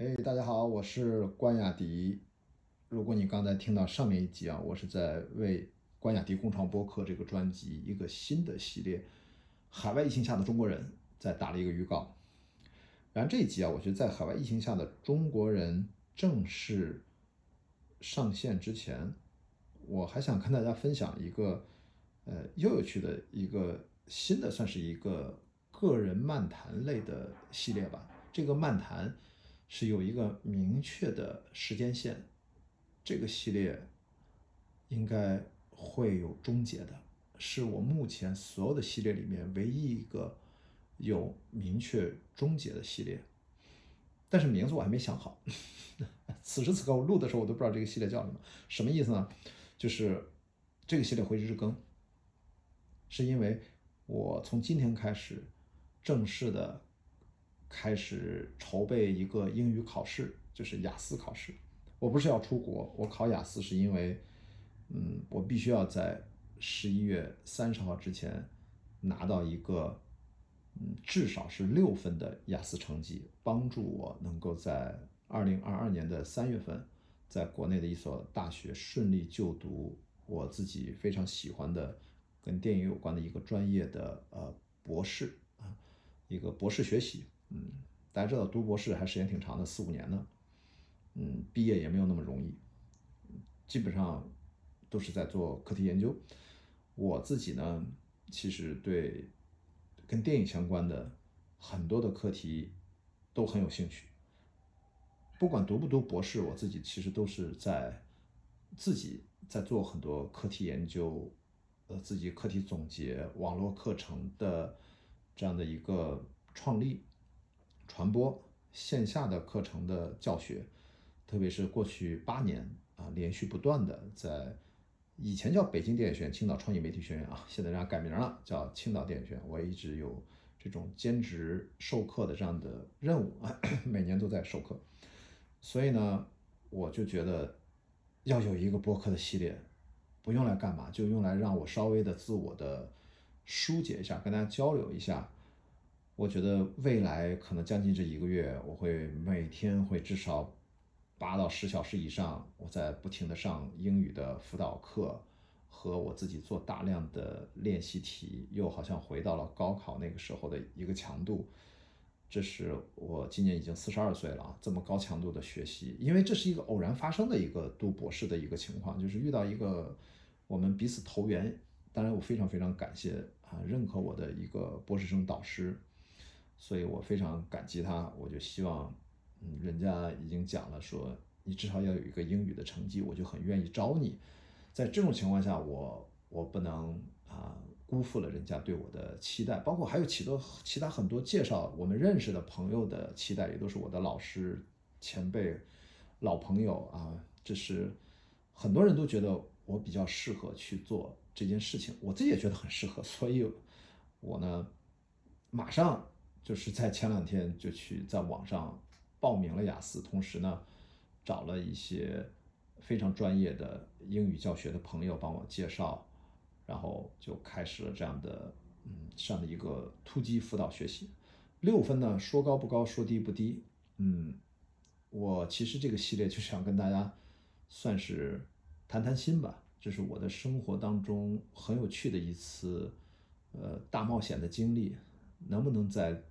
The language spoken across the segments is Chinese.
哎，大家好，我是关雅迪。如果你刚才听到上面一集啊，我是在为关雅迪共创播客这个专辑一个新的系列《海外疫情下的中国人》在打了一个预告。然后这一集啊，我觉得在海外疫情下的中国人正式上线之前，我还想跟大家分享一个呃又有趣的一个新的，算是一个个人漫谈类的系列吧。这个漫谈。是有一个明确的时间线，这个系列应该会有终结的，是我目前所有的系列里面唯一一个有明确终结的系列。但是名字我还没想好，此时此刻我录的时候我都不知道这个系列叫什么，什么意思呢？就是这个系列会日更，是因为我从今天开始正式的。开始筹备一个英语考试，就是雅思考试。我不是要出国，我考雅思是因为，嗯，我必须要在十一月三十号之前拿到一个，嗯，至少是六分的雅思成绩，帮助我能够在二零二二年的三月份，在国内的一所大学顺利就读我自己非常喜欢的跟电影有关的一个专业的呃博士啊，一个博士学习。嗯，大家知道读博士还时间挺长的，四五年呢。嗯，毕业也没有那么容易，基本上都是在做课题研究。我自己呢，其实对跟电影相关的很多的课题都很有兴趣。不管读不读博士，我自己其实都是在自己在做很多课题研究，呃，自己课题总结、网络课程的这样的一个创立。传播线下的课程的教学，特别是过去八年啊，连续不断的在以前叫北京电影学院、青岛创意媒体学院啊，现在人家改名了，叫青岛电影学院。我一直有这种兼职授课的这样的任务啊，每年都在授课。所以呢，我就觉得要有一个播客的系列，不用来干嘛，就用来让我稍微的自我的疏解一下，跟大家交流一下。我觉得未来可能将近这一个月，我会每天会至少八到十小时以上，我在不停的上英语的辅导课，和我自己做大量的练习题，又好像回到了高考那个时候的一个强度。这是我今年已经四十二岁了，这么高强度的学习，因为这是一个偶然发生的一个读博士的一个情况，就是遇到一个我们彼此投缘，当然我非常非常感谢啊，认可我的一个博士生导师。所以我非常感激他，我就希望，嗯，人家已经讲了，说你至少要有一个英语的成绩，我就很愿意招你。在这种情况下，我我不能啊辜负了人家对我的期待，包括还有其多其他很多介绍我们认识的朋友的期待，也都是我的老师、前辈、老朋友啊。这是很多人都觉得我比较适合去做这件事情，我自己也觉得很适合，所以，我呢，马上。就是在前两天就去在网上报名了雅思，同时呢，找了一些非常专业的英语教学的朋友帮我介绍，然后就开始了这样的嗯上的一个突击辅导学习。六分呢，说高不高，说低不低。嗯，我其实这个系列就想跟大家算是谈谈心吧，这是我的生活当中很有趣的一次呃大冒险的经历，能不能在。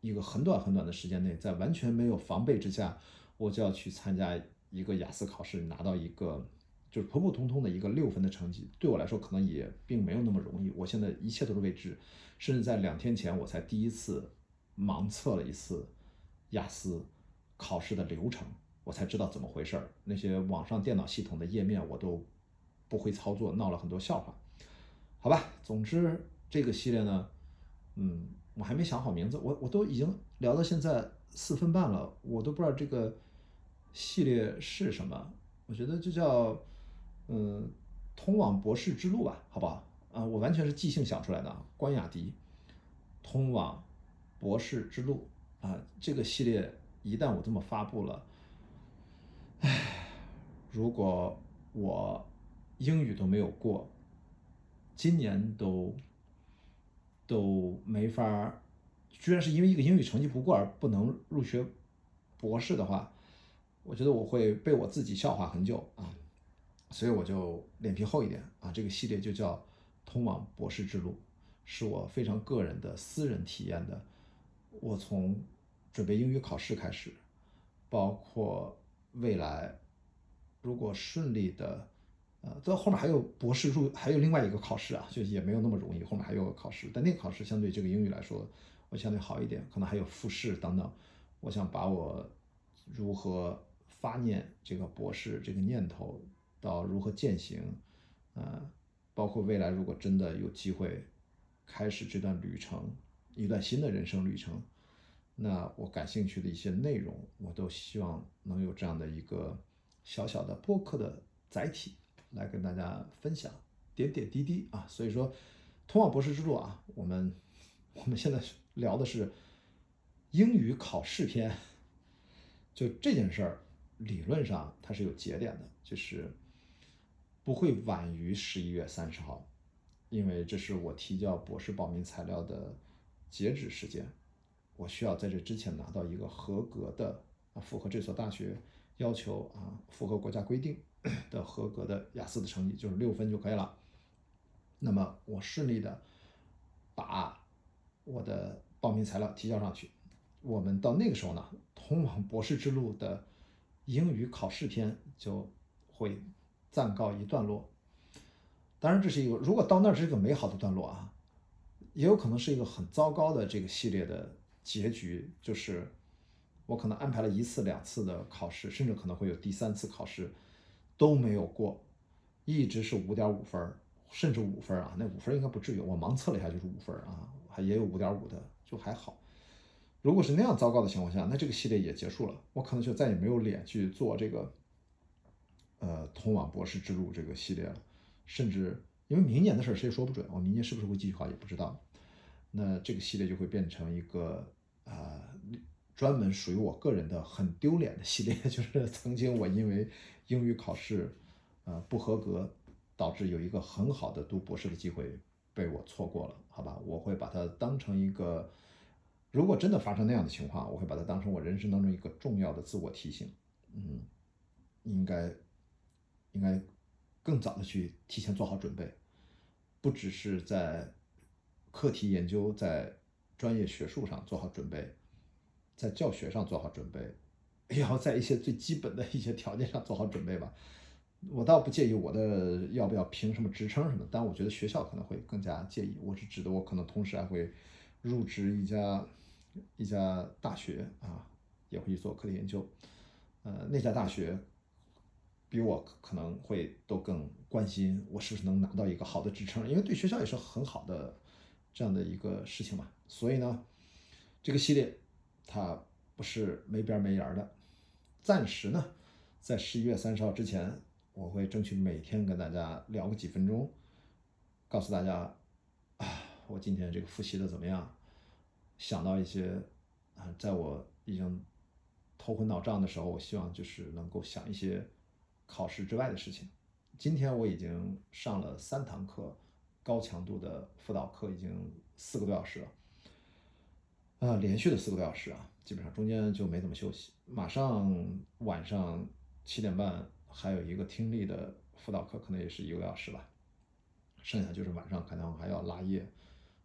一个很短很短的时间内，在完全没有防备之下，我就要去参加一个雅思考试，拿到一个就是普普通通的一个六分的成绩，对我来说可能也并没有那么容易。我现在一切都是未知，甚至在两天前我才第一次盲测了一次雅思考试的流程，我才知道怎么回事儿。那些网上电脑系统的页面我都不会操作，闹了很多笑话。好吧，总之这个系列呢，嗯。我还没想好名字，我我都已经聊到现在四分半了，我都不知道这个系列是什么。我觉得就叫嗯，通往博士之路吧，好不好？啊，我完全是即兴想出来的。关雅迪，通往博士之路啊，这个系列一旦我这么发布了，唉，如果我英语都没有过，今年都。都没法，居然是因为一个英语成绩不过而不能入学博士的话，我觉得我会被我自己笑话很久啊，所以我就脸皮厚一点啊。这个系列就叫《通往博士之路》，是我非常个人的私人体验的。我从准备英语考试开始，包括未来如果顺利的，呃，到后面还有博士入，还有另外一个考试啊，就也没有那么容易。后面还有个考试，但那个考试相对这个英语来说，我相对好一点，可能还有复试等等。我想把我如何发念这个博士这个念头，到如何践行，呃，包括未来如果真的有机会开始这段旅程。一段新的人生旅程，那我感兴趣的一些内容，我都希望能有这样的一个小小的播客的载体来跟大家分享点点滴滴啊。所以说，通往博士之路啊，我们我们现在聊的是英语考试篇。就这件事儿，理论上它是有节点的，就是不会晚于十一月三十号，因为这是我提交博士报名材料的。截止时间，我需要在这之前拿到一个合格的啊，符合这所大学要求啊，符合国家规定 的合格的雅思的成绩，就是六分就可以了。那么我顺利的把我的报名材料提交上去，我们到那个时候呢，通往博士之路的英语考试篇就会暂告一段落。当然，这是一个如果到那儿是一个美好的段落啊。也有可能是一个很糟糕的这个系列的结局，就是我可能安排了一次两次的考试，甚至可能会有第三次考试都没有过，一直是五点五分，甚至五分啊，那五分应该不至于，我盲测了一下就是五分啊，还也有五点五的，就还好。如果是那样糟糕的情况下，那这个系列也结束了，我可能就再也没有脸去做这个呃通往博士之路这个系列了，甚至因为明年的事谁也说不准，我明年是不是会继续考也不知道。那这个系列就会变成一个啊，专门属于我个人的很丢脸的系列，就是曾经我因为英语考试呃不合格，导致有一个很好的读博士的机会被我错过了，好吧？我会把它当成一个，如果真的发生那样的情况，我会把它当成我人生当中一个重要的自我提醒，嗯，应该应该更早的去提前做好准备，不只是在。课题研究在专业学术上做好准备，在教学上做好准备，也要在一些最基本的一些条件上做好准备吧。我倒不介意我的要不要评什么职称什么，但我觉得学校可能会更加介意。我是指的我可能同时还会入职一家一家大学啊，也会去做课题研究。呃，那家大学比我可能会都更关心我是不是能拿到一个好的职称，因为对学校也是很好的。这样的一个事情嘛，所以呢，这个系列它不是没边没沿的。暂时呢，在十一月三十号之前，我会争取每天跟大家聊个几分钟，告诉大家啊，我今天这个复习的怎么样？想到一些啊，在我已经头昏脑胀的时候，我希望就是能够想一些考试之外的事情。今天我已经上了三堂课。高强度的辅导课已经四个多小时了，啊，连续的四个多小时啊，基本上中间就没怎么休息。马上晚上七点半还有一个听力的辅导课，可能也是一个多小时吧。剩下就是晚上可能还要拉夜，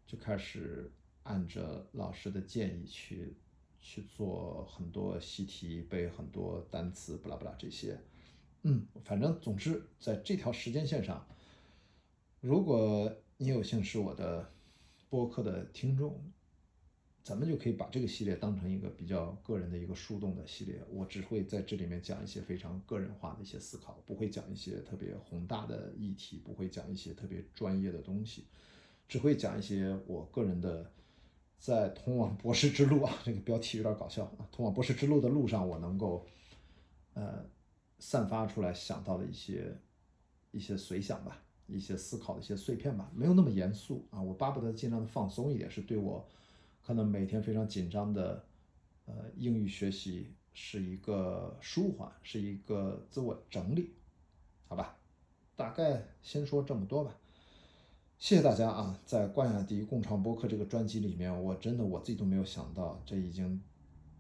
就开始按着老师的建议去去做很多习题，背很多单词，不拉不拉这些。嗯，反正总之在这条时间线上。如果你有幸是我的播客的听众，咱们就可以把这个系列当成一个比较个人的一个树洞的系列。我只会在这里面讲一些非常个人化的一些思考，不会讲一些特别宏大的议题，不会讲一些特别专业的东西，只会讲一些我个人的在通往博士之路啊，这个标题有点搞笑啊，通往博士之路的路上，我能够呃散发出来想到的一些一些随想吧。一些思考的一些碎片吧，没有那么严肃啊。我巴不得尽量的放松一点，是对我可能每天非常紧张的呃英语学习是一个舒缓，是一个自我整理，好吧？大概先说这么多吧。谢谢大家啊，在关雅迪共创播客这个专辑里面，我真的我自己都没有想到，这已经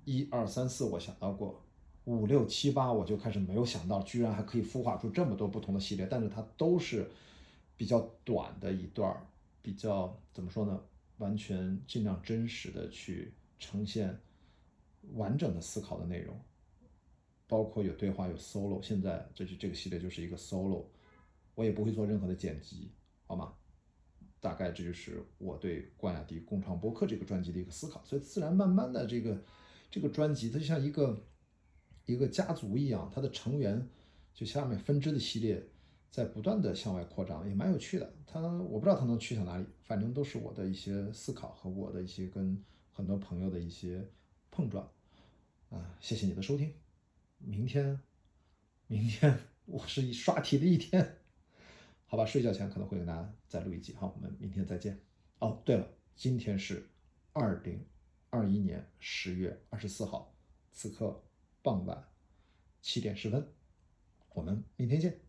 一二三四我想到过，五六七八我就开始没有想到，居然还可以孵化出这么多不同的系列，但是它都是比较短的一段儿，比较怎么说呢？完全尽量真实的去呈现完整的思考的内容，包括有对话有 solo，现在这就这个系列就是一个 solo，我也不会做任何的剪辑，好吗？大概这就是我对关雅迪共创播客这个专辑的一个思考，所以自然慢慢的这个这个专辑它就像一个一个家族一样，它的成员就下面分支的系列在不断的向外扩张，也蛮有趣的。它我不知道它能去向哪里，反正都是我的一些思考和我的一些跟很多朋友的一些碰撞啊。谢谢你的收听，明天明天我是一刷题的一天。好吧，睡觉前可能会跟大家再录一集，好，我们明天再见。哦，对了，今天是二零二一年十月二十四号，此刻傍晚七点十分，我们明天见。